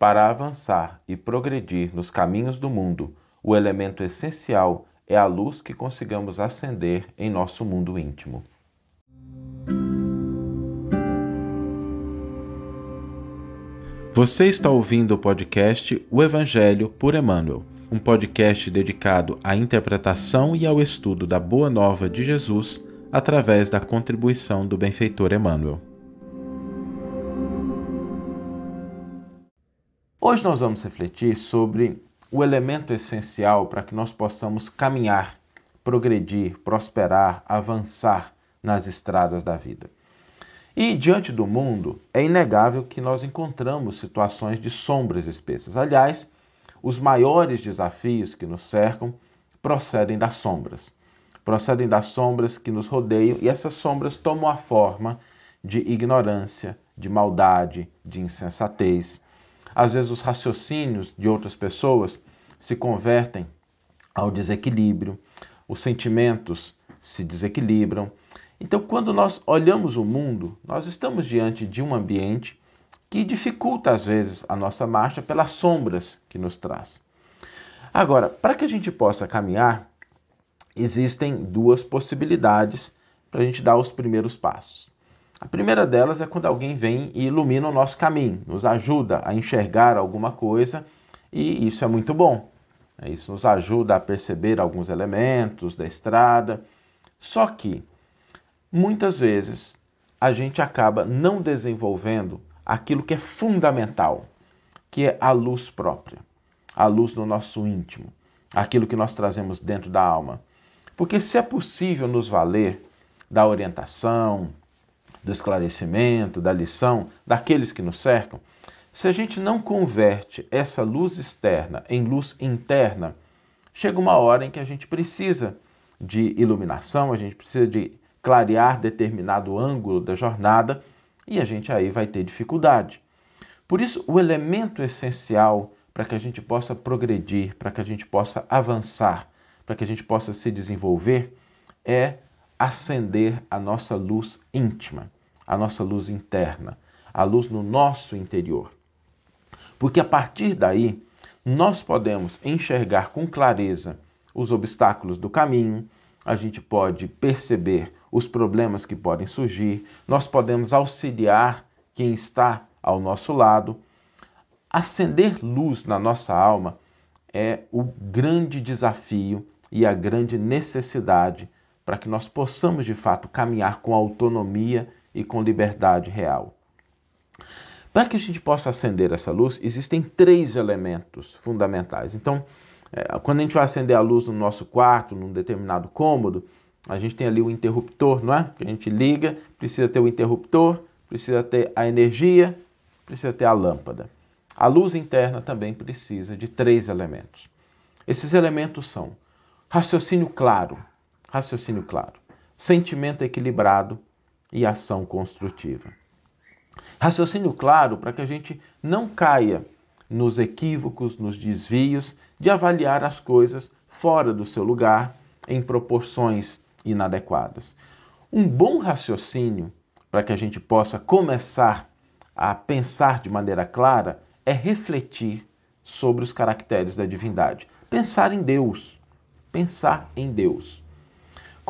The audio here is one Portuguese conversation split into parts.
Para avançar e progredir nos caminhos do mundo, o elemento essencial é a luz que consigamos acender em nosso mundo íntimo. Você está ouvindo o podcast O Evangelho por Emmanuel, um podcast dedicado à interpretação e ao estudo da Boa Nova de Jesus através da contribuição do benfeitor Emmanuel. Hoje nós vamos refletir sobre o elemento essencial para que nós possamos caminhar, progredir, prosperar, avançar nas estradas da vida. E diante do mundo, é inegável que nós encontramos situações de sombras espessas. Aliás, os maiores desafios que nos cercam procedem das sombras. Procedem das sombras que nos rodeiam e essas sombras tomam a forma de ignorância, de maldade, de insensatez às vezes, os raciocínios de outras pessoas se convertem ao desequilíbrio, os sentimentos se desequilibram. Então, quando nós olhamos o mundo, nós estamos diante de um ambiente que dificulta, às vezes, a nossa marcha pelas sombras que nos traz. Agora, para que a gente possa caminhar, existem duas possibilidades para a gente dar os primeiros passos. A primeira delas é quando alguém vem e ilumina o nosso caminho, nos ajuda a enxergar alguma coisa e isso é muito bom. Isso nos ajuda a perceber alguns elementos da estrada. Só que muitas vezes a gente acaba não desenvolvendo aquilo que é fundamental, que é a luz própria, a luz no nosso íntimo, aquilo que nós trazemos dentro da alma. Porque se é possível nos valer da orientação, do esclarecimento, da lição daqueles que nos cercam, se a gente não converte essa luz externa em luz interna, chega uma hora em que a gente precisa de iluminação, a gente precisa de clarear determinado ângulo da jornada e a gente aí vai ter dificuldade. Por isso, o elemento essencial para que a gente possa progredir, para que a gente possa avançar, para que a gente possa se desenvolver, é acender a nossa luz íntima, a nossa luz interna, a luz no nosso interior. Porque a partir daí, nós podemos enxergar com clareza os obstáculos do caminho, a gente pode perceber os problemas que podem surgir, nós podemos auxiliar quem está ao nosso lado. Acender luz na nossa alma é o grande desafio e a grande necessidade para que nós possamos de fato caminhar com autonomia e com liberdade real. Para que a gente possa acender essa luz, existem três elementos fundamentais. Então, é, quando a gente vai acender a luz no nosso quarto, num determinado cômodo, a gente tem ali o interruptor, não é? Que a gente liga, precisa ter o interruptor, precisa ter a energia, precisa ter a lâmpada. A luz interna também precisa de três elementos. Esses elementos são raciocínio claro, raciocínio claro, sentimento equilibrado e ação construtiva. Raciocínio claro para que a gente não caia nos equívocos, nos desvios de avaliar as coisas fora do seu lugar, em proporções inadequadas. Um bom raciocínio para que a gente possa começar a pensar de maneira clara é refletir sobre os caracteres da divindade. Pensar em Deus. Pensar em Deus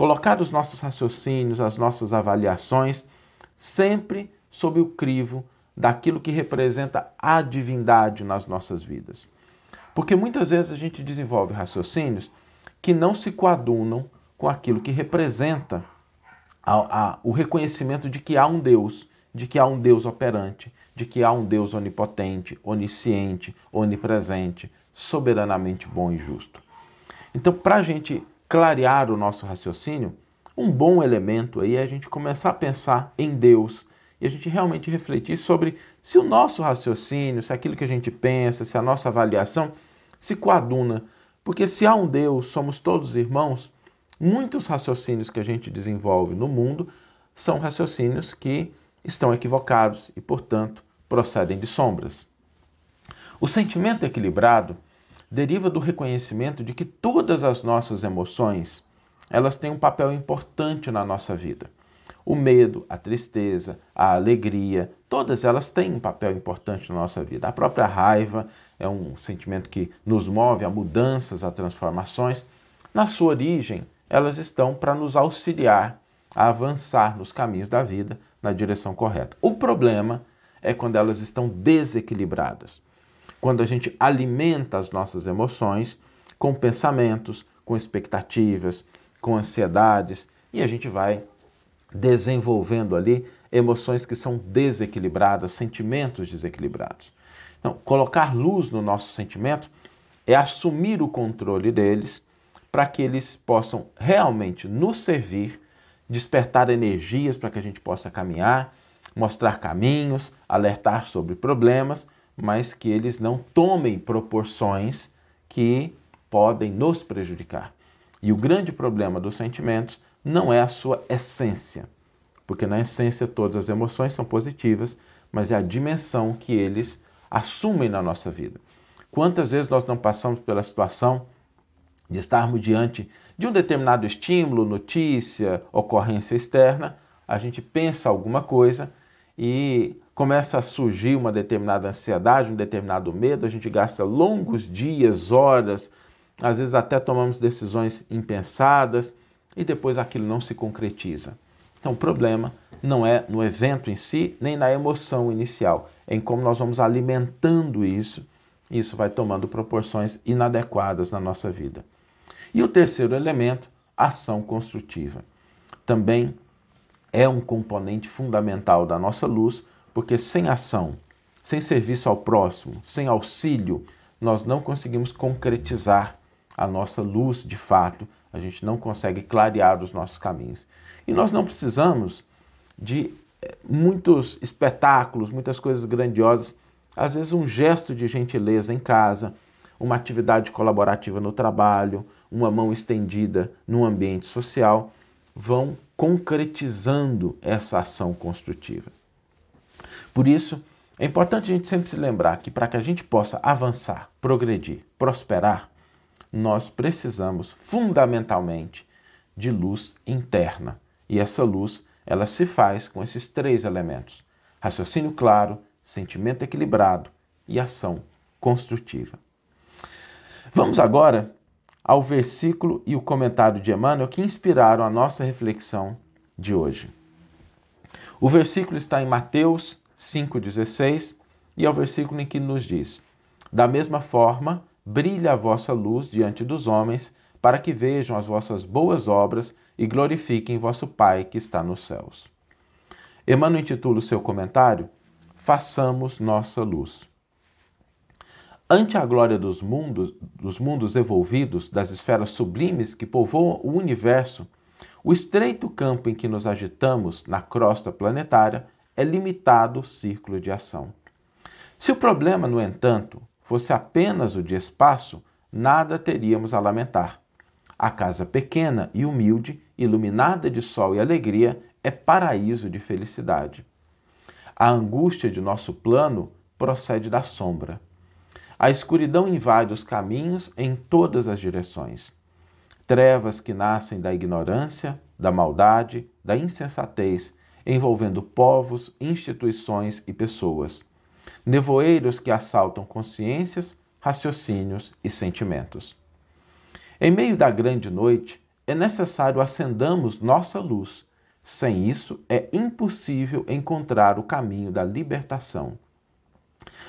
colocar os nossos raciocínios, as nossas avaliações, sempre sob o crivo daquilo que representa a divindade nas nossas vidas. Porque muitas vezes a gente desenvolve raciocínios que não se coadunam com aquilo que representa a, a, o reconhecimento de que há um Deus, de que há um Deus operante, de que há um Deus onipotente, onisciente, onipresente, soberanamente bom e justo. Então, para a gente clarear o nosso raciocínio, um bom elemento aí é a gente começar a pensar em Deus e a gente realmente refletir sobre se o nosso raciocínio, se aquilo que a gente pensa, se a nossa avaliação se coaduna. Porque se há um Deus, somos todos irmãos, muitos raciocínios que a gente desenvolve no mundo são raciocínios que estão equivocados e, portanto, procedem de sombras. O sentimento equilibrado deriva do reconhecimento de que todas as nossas emoções, elas têm um papel importante na nossa vida. O medo, a tristeza, a alegria, todas elas têm um papel importante na nossa vida. A própria raiva é um sentimento que nos move a mudanças, a transformações. Na sua origem, elas estão para nos auxiliar a avançar nos caminhos da vida na direção correta. O problema é quando elas estão desequilibradas. Quando a gente alimenta as nossas emoções com pensamentos, com expectativas, com ansiedades, e a gente vai desenvolvendo ali emoções que são desequilibradas, sentimentos desequilibrados. Então, colocar luz no nosso sentimento é assumir o controle deles para que eles possam realmente nos servir, despertar energias para que a gente possa caminhar, mostrar caminhos, alertar sobre problemas, mas que eles não tomem proporções que podem nos prejudicar. E o grande problema dos sentimentos não é a sua essência, porque na essência todas as emoções são positivas, mas é a dimensão que eles assumem na nossa vida. Quantas vezes nós não passamos pela situação de estarmos diante de um determinado estímulo, notícia, ocorrência externa, a gente pensa alguma coisa e começa a surgir uma determinada ansiedade, um determinado medo, a gente gasta longos dias, horas, às vezes até tomamos decisões impensadas e depois aquilo não se concretiza. Então o problema não é no evento em si, nem na emoção inicial, é em como nós vamos alimentando isso, e isso vai tomando proporções inadequadas na nossa vida. E o terceiro elemento, ação construtiva. Também é um componente fundamental da nossa luz, porque sem ação, sem serviço ao próximo, sem auxílio, nós não conseguimos concretizar a nossa luz de fato, a gente não consegue clarear os nossos caminhos. E nós não precisamos de eh, muitos espetáculos, muitas coisas grandiosas. Às vezes, um gesto de gentileza em casa, uma atividade colaborativa no trabalho, uma mão estendida no ambiente social, vão concretizando essa ação construtiva. Por isso, é importante a gente sempre se lembrar que para que a gente possa avançar, progredir, prosperar, nós precisamos fundamentalmente de luz interna. E essa luz, ela se faz com esses três elementos: raciocínio claro, sentimento equilibrado e ação construtiva. Vamos agora ao versículo e o comentário de Emmanuel que inspiraram a nossa reflexão de hoje. O versículo está em Mateus 5,16 e é o versículo em que nos diz: Da mesma forma, brilha a vossa luz diante dos homens, para que vejam as vossas boas obras e glorifiquem vosso Pai que está nos céus. Emmanuel intitula o seu comentário Façamos nossa luz. Ante a glória dos mundos, dos mundos evolvidos, das esferas sublimes que povoam o universo, o estreito campo em que nos agitamos na crosta planetária é limitado círculo de ação. Se o problema, no entanto, fosse apenas o de espaço, nada teríamos a lamentar. A casa pequena e humilde, iluminada de sol e alegria, é paraíso de felicidade. A angústia de nosso plano procede da sombra. A escuridão invade os caminhos em todas as direções. Trevas que nascem da ignorância, da maldade, da insensatez, envolvendo povos, instituições e pessoas nevoeiros que assaltam consciências, raciocínios e sentimentos. Em meio da grande noite, é necessário acendamos nossa luz. Sem isso, é impossível encontrar o caminho da libertação.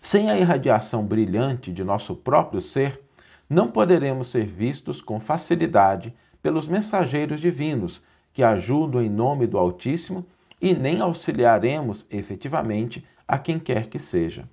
Sem a irradiação brilhante de nosso próprio ser, não poderemos ser vistos com facilidade pelos mensageiros divinos que ajudam em nome do Altíssimo e nem auxiliaremos efetivamente a quem quer que seja.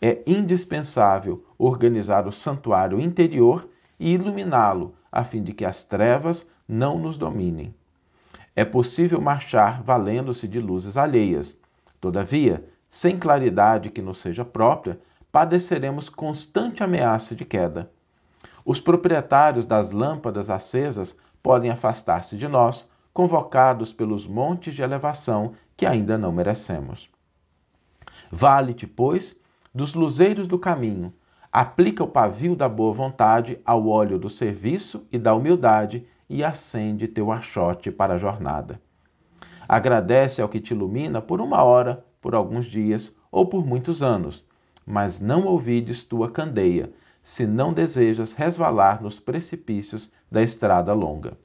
É indispensável organizar o santuário interior e iluminá-lo, a fim de que as trevas não nos dominem. É possível marchar valendo-se de luzes alheias. Todavia, sem claridade que nos seja própria, padeceremos constante ameaça de queda. Os proprietários das lâmpadas acesas podem afastar-se de nós, convocados pelos montes de elevação que ainda não merecemos. Vale-te, pois, dos luzeiros do caminho, aplica o pavio da boa vontade ao óleo do serviço e da humildade e acende teu achote para a jornada. Agradece ao que te ilumina por uma hora, por alguns dias ou por muitos anos, mas não ouvides tua candeia, se não desejas resvalar nos precipícios da estrada longa.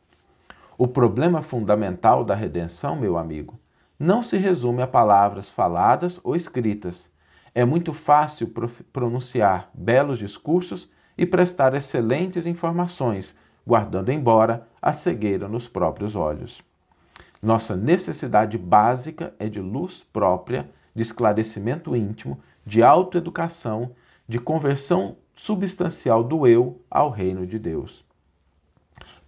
O problema fundamental da redenção, meu amigo, não se resume a palavras faladas ou escritas. É muito fácil pronunciar belos discursos e prestar excelentes informações, guardando embora a cegueira nos próprios olhos. Nossa necessidade básica é de luz própria, de esclarecimento íntimo, de autoeducação, de conversão substancial do eu ao reino de Deus.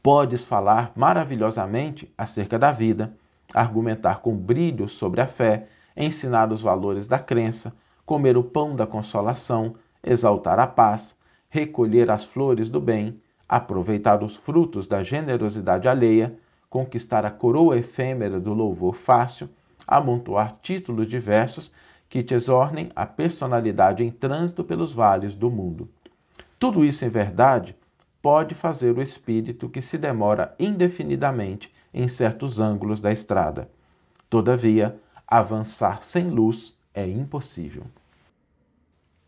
Podes falar maravilhosamente acerca da vida, argumentar com brilho sobre a fé, ensinar os valores da crença, comer o pão da consolação, exaltar a paz, recolher as flores do bem, aproveitar os frutos da generosidade alheia, conquistar a coroa efêmera do louvor fácil, amontoar títulos diversos que te exornem a personalidade em trânsito pelos vales do mundo. Tudo isso, em verdade, pode fazer o espírito que se demora indefinidamente em certos ângulos da estrada. Todavia, avançar sem luz é impossível.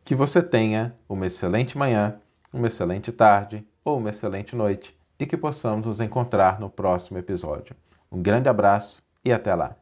Que você tenha uma excelente manhã, uma excelente tarde ou uma excelente noite e que possamos nos encontrar no próximo episódio. Um grande abraço e até lá!